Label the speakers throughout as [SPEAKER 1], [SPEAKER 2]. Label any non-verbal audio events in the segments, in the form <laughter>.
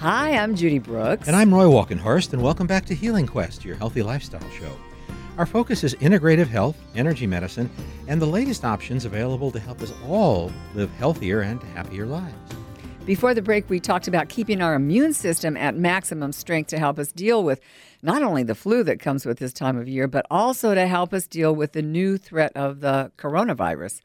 [SPEAKER 1] Hi, I'm Judy Brooks.
[SPEAKER 2] And I'm Roy Walkenhorst, and welcome back to Healing Quest, your healthy lifestyle show. Our focus is integrative health, energy medicine, and the latest options available to help us all live healthier and happier lives.
[SPEAKER 1] Before the break, we talked about keeping our immune system at maximum strength to help us deal with not only the flu that comes with this time of year, but also to help us deal with the new threat of the coronavirus.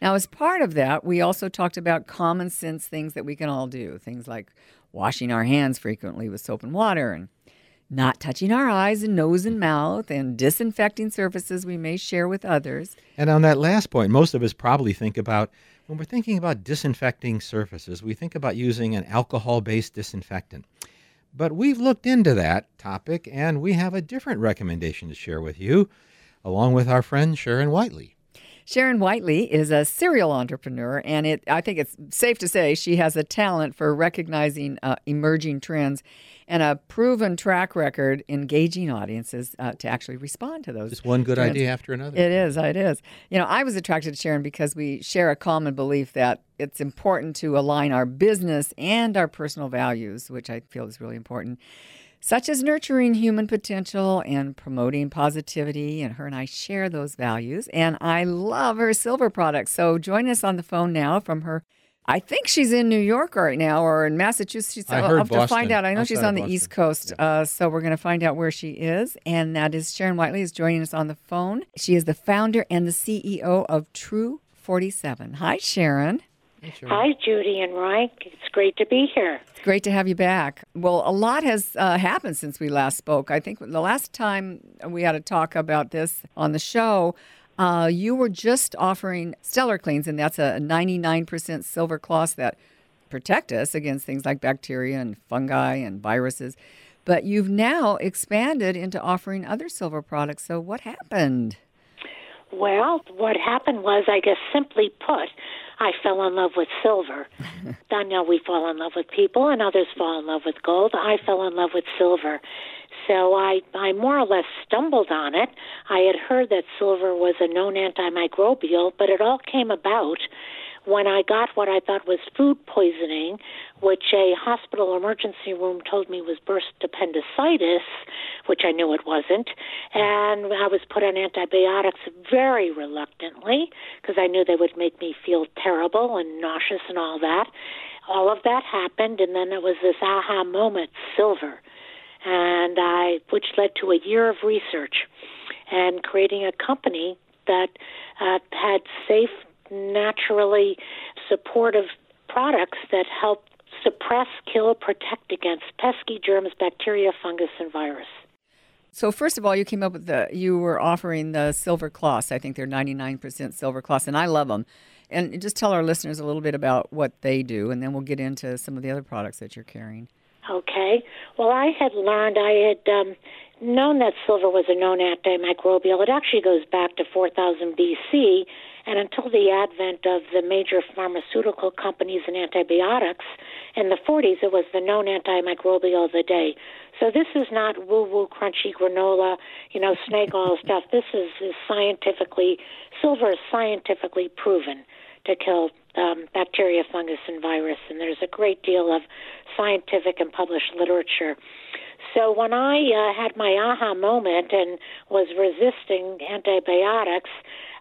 [SPEAKER 1] Now, as part of that, we also talked about common sense things that we can all do, things like washing our hands frequently with soap and water and not touching our eyes and nose and mouth and disinfecting surfaces we may share with others.
[SPEAKER 2] And on that last point, most of us probably think about when we're thinking about disinfecting surfaces, we think about using an alcohol based disinfectant. But we've looked into that topic and we have a different recommendation to share with you, along with our friend Sharon Whiteley.
[SPEAKER 1] Sharon Whiteley is a serial entrepreneur, and it, I think it's safe to say she has a talent for recognizing uh, emerging trends and a proven track record engaging audiences uh, to actually respond to those.
[SPEAKER 2] Just one good
[SPEAKER 1] trends.
[SPEAKER 2] idea after another.
[SPEAKER 1] It is, it is. You know, I was attracted to Sharon because we share a common belief that it's important to align our business and our personal values, which I feel is really important such as nurturing human potential and promoting positivity. And her and I share those values. And I love her silver products. So join us on the phone now from her. I think she's in New York right now or in Massachusetts.
[SPEAKER 2] I
[SPEAKER 1] I'll
[SPEAKER 2] heard
[SPEAKER 1] have to
[SPEAKER 2] Boston.
[SPEAKER 1] find out. I know
[SPEAKER 2] Outside
[SPEAKER 1] she's on the
[SPEAKER 2] Boston.
[SPEAKER 1] East Coast. Uh, so we're going to find out where she is. And that is Sharon Whiteley is joining us on the phone. She is the founder and the CEO of True 47. Hi, Sharon.
[SPEAKER 3] Hi, Judy and Roy. It's great to be here.
[SPEAKER 1] It's great to have you back. Well, a lot has uh, happened since we last spoke. I think the last time we had a talk about this on the show, uh, you were just offering Stellar Cleans, and that's a 99% silver cloth that protect us against things like bacteria and fungi and viruses. But you've now expanded into offering other silver products. So what happened?
[SPEAKER 3] Well, what happened was, I guess, simply put, I fell in love with silver. <laughs> I know we fall in love with people, and others fall in love with gold. I fell in love with silver. So I, I more or less stumbled on it. I had heard that silver was a known antimicrobial, but it all came about when I got what I thought was food poisoning, which a hospital emergency room told me was burst appendicitis, which I knew it wasn't, and I was put on antibiotics very reluctantly because I knew they would make me feel terrible and nauseous and all that. All of that happened, and then there was this aha moment, silver, and I, which led to a year of research and creating a company that uh, had safe naturally supportive products that help suppress, kill, protect against pesky germs, bacteria, fungus, and virus.
[SPEAKER 1] So first of all, you came up with the you were offering the silver cloths. I think they're 99% silver cloths, and I love them. And just tell our listeners a little bit about what they do, and then we'll get into some of the other products that you're carrying.
[SPEAKER 3] Okay. Well, I had learned, I had um, known that silver was a known antimicrobial. It actually goes back to 4000 BC, and until the advent of the major pharmaceutical companies and antibiotics in the 40s, it was the known antimicrobial of the day. So this is not woo-woo crunchy granola, you know, snake oil <laughs> stuff. This is, is scientifically, silver is scientifically proven to kill um, bacteria, fungus, and virus, and there's a great deal of scientific and published literature. So when I uh, had my aha moment and was resisting antibiotics,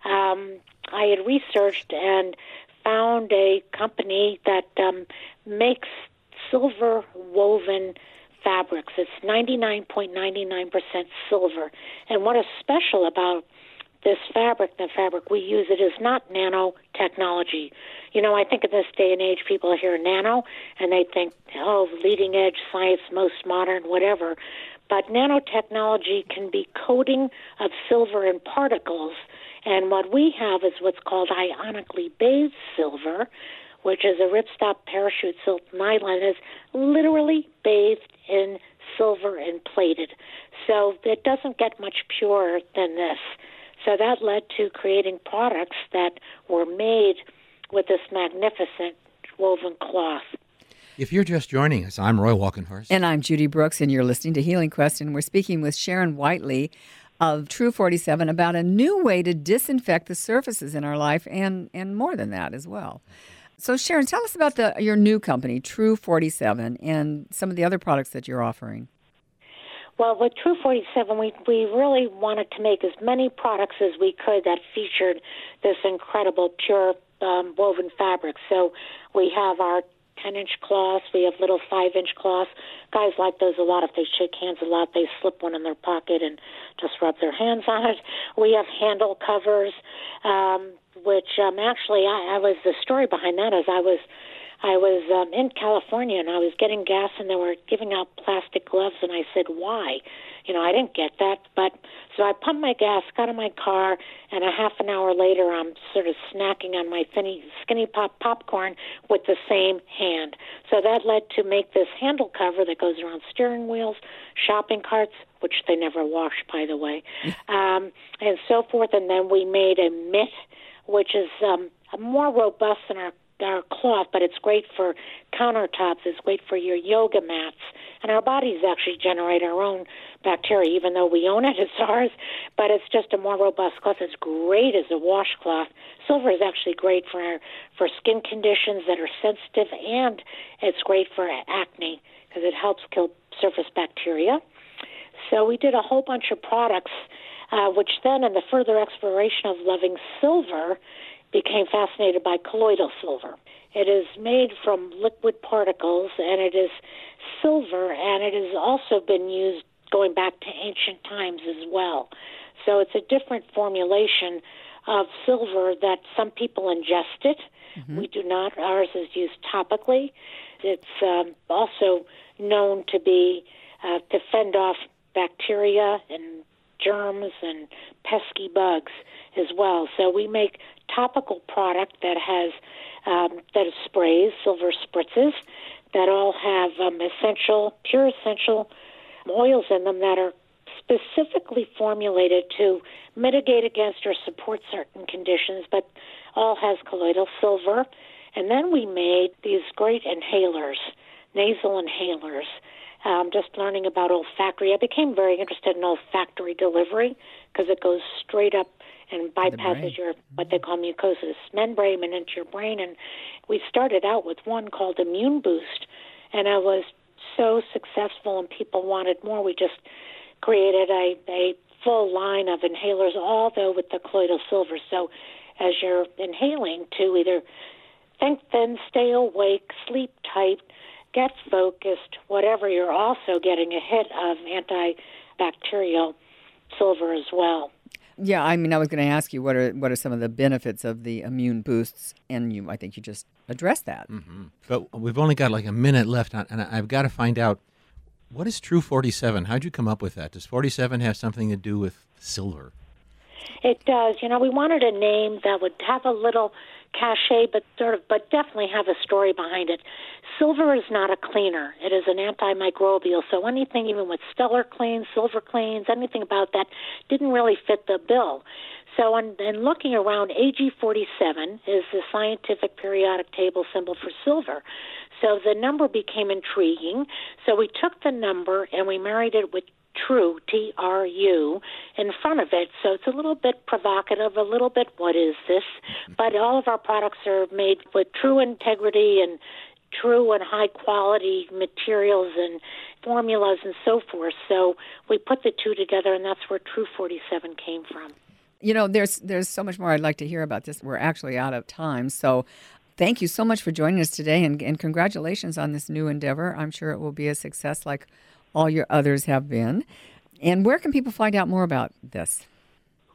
[SPEAKER 3] um, I had researched and found a company that um, makes silver woven fabrics. It's 99.99% silver. And what is special about this fabric, the fabric we use, it is not nanotechnology. You know, I think in this day and age, people hear nano and they think, oh, leading edge science, most modern, whatever. But nanotechnology can be coating of silver in particles. And what we have is what's called ionically bathed silver, which is a ripstop parachute silk nylon, is literally bathed in silver and plated. So it doesn't get much purer than this. So that led to creating products that were made with this magnificent woven cloth.
[SPEAKER 2] If you're just joining us, I'm Roy Walkenhorst.
[SPEAKER 1] And I'm Judy Brooks, and you're listening to Healing Quest, and we're speaking with Sharon Whiteley of True 47 about a new way to disinfect the surfaces in our life and, and more than that as well. So, Sharon, tell us about the your new company, True 47, and some of the other products that you're offering.
[SPEAKER 3] Well, with True 47, we, we really wanted to make as many products as we could that featured this incredible pure um, woven fabric. So we have our 10 inch cloths, we have little 5 inch cloths. Guys like those a lot. If they shake hands a lot, they slip one in their pocket and just rub their hands on it. We have handle covers, um, which um, actually I, I was the story behind that is I was I was um, in California and I was getting gas and they were giving out plastic gloves and I said, why? You know, I didn't get that. But so I pumped my gas, got in my car, and a half an hour later I'm sort of snacking on my thinny, skinny pop popcorn with the same hand. So that led to make this handle cover that goes around steering wheels, shopping carts, which they never wash, by the way, <laughs> um, and so forth. And then we made a mitt, which is um, more robust than our our cloth, but it's great for countertops. It's great for your yoga mats. And our bodies actually generate our own bacteria, even though we own it, <laughs> it's ours. But it's just a more robust cloth. It's great as a washcloth. Silver is actually great for for skin conditions that are sensitive, and it's great for acne because it helps kill surface bacteria. So we did a whole bunch of products, uh, which then, in the further exploration of loving silver, became fascinated by colloidal silver. It is made from liquid particles and it is silver and it has also been used going back to ancient times as well. So it's a different formulation of silver that some people ingest it. Mm-hmm. We do not. Ours is used topically. It's um, also known to be uh, to fend off bacteria and germs and pesky bugs as well. So we make topical product that has um, that is sprays, silver spritzes, that all have um, essential, pure essential oils in them that are specifically formulated to mitigate against or support certain conditions, but all has colloidal silver. And then we made these great inhalers, nasal inhalers. Um, just learning about olfactory, I became very interested in olfactory delivery because it goes straight up and bypasses your what they call mucosal membrane and into your brain. And we started out with one called Immune Boost, and I was so successful, and people wanted more. We just created a, a full line of inhalers, all though with the colloidal silver. So as you're inhaling, to either think then, stay awake, sleep tight, get focused, whatever, you're also getting a hit of antibacterial silver as well.
[SPEAKER 1] Yeah, I mean, I was going to ask you what are what are some of the benefits of the immune boosts, and you, I think you just addressed that.
[SPEAKER 2] Mm-hmm. But we've only got like a minute left, on, and I've got to find out what is True Forty Seven. How'd you come up with that? Does Forty Seven have something to do with silver?
[SPEAKER 3] It does. You know, we wanted a name that would have a little cachet, but sort of, but definitely have a story behind it. Silver is not a cleaner; it is an antimicrobial. So anything, even with stellar cleans, silver cleans, anything about that, didn't really fit the bill. So, in, in looking around, AG47 is the scientific periodic table symbol for silver. So the number became intriguing. So we took the number and we married it with true, T R U, in front of it. So it's a little bit provocative, a little bit, what is this? But all of our products are made with true integrity and true and high quality materials and formulas and so forth. So we put the two together, and that's where True 47 came from.
[SPEAKER 1] You know, there's there's so much more I'd like to hear about this. We're actually out of time, so thank you so much for joining us today, and, and congratulations on this new endeavor. I'm sure it will be a success like all your others have been. And where can people find out more about this?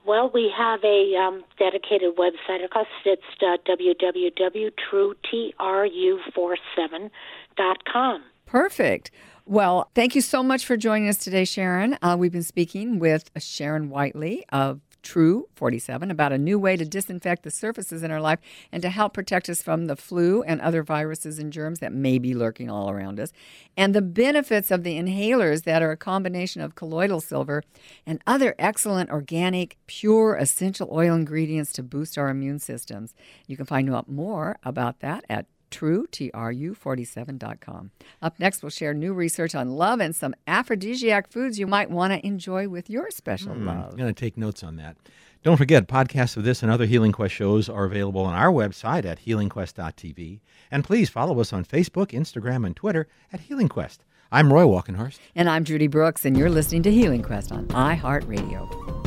[SPEAKER 3] Well, we have a um, dedicated website. Of course, it's uh, www.truetru47.com.
[SPEAKER 1] Perfect. Well, thank you so much for joining us today, Sharon. Uh, we've been speaking with Sharon Whiteley of True 47 about a new way to disinfect the surfaces in our life and to help protect us from the flu and other viruses and germs that may be lurking all around us, and the benefits of the inhalers that are a combination of colloidal silver and other excellent organic, pure essential oil ingredients to boost our immune systems. You can find out more about that at true, tru47.com. Up next, we'll share new research on love and some aphrodisiac foods you might want to enjoy with your special mm, love.
[SPEAKER 2] I'm going to take notes on that. Don't forget, podcasts of this and other Healing Quest shows are available on our website at healingquest.tv. And please follow us on Facebook, Instagram, and Twitter at Healing Quest. I'm Roy Walkenhorst.
[SPEAKER 1] And I'm Judy Brooks, and you're listening to Healing Quest on iHeartRadio.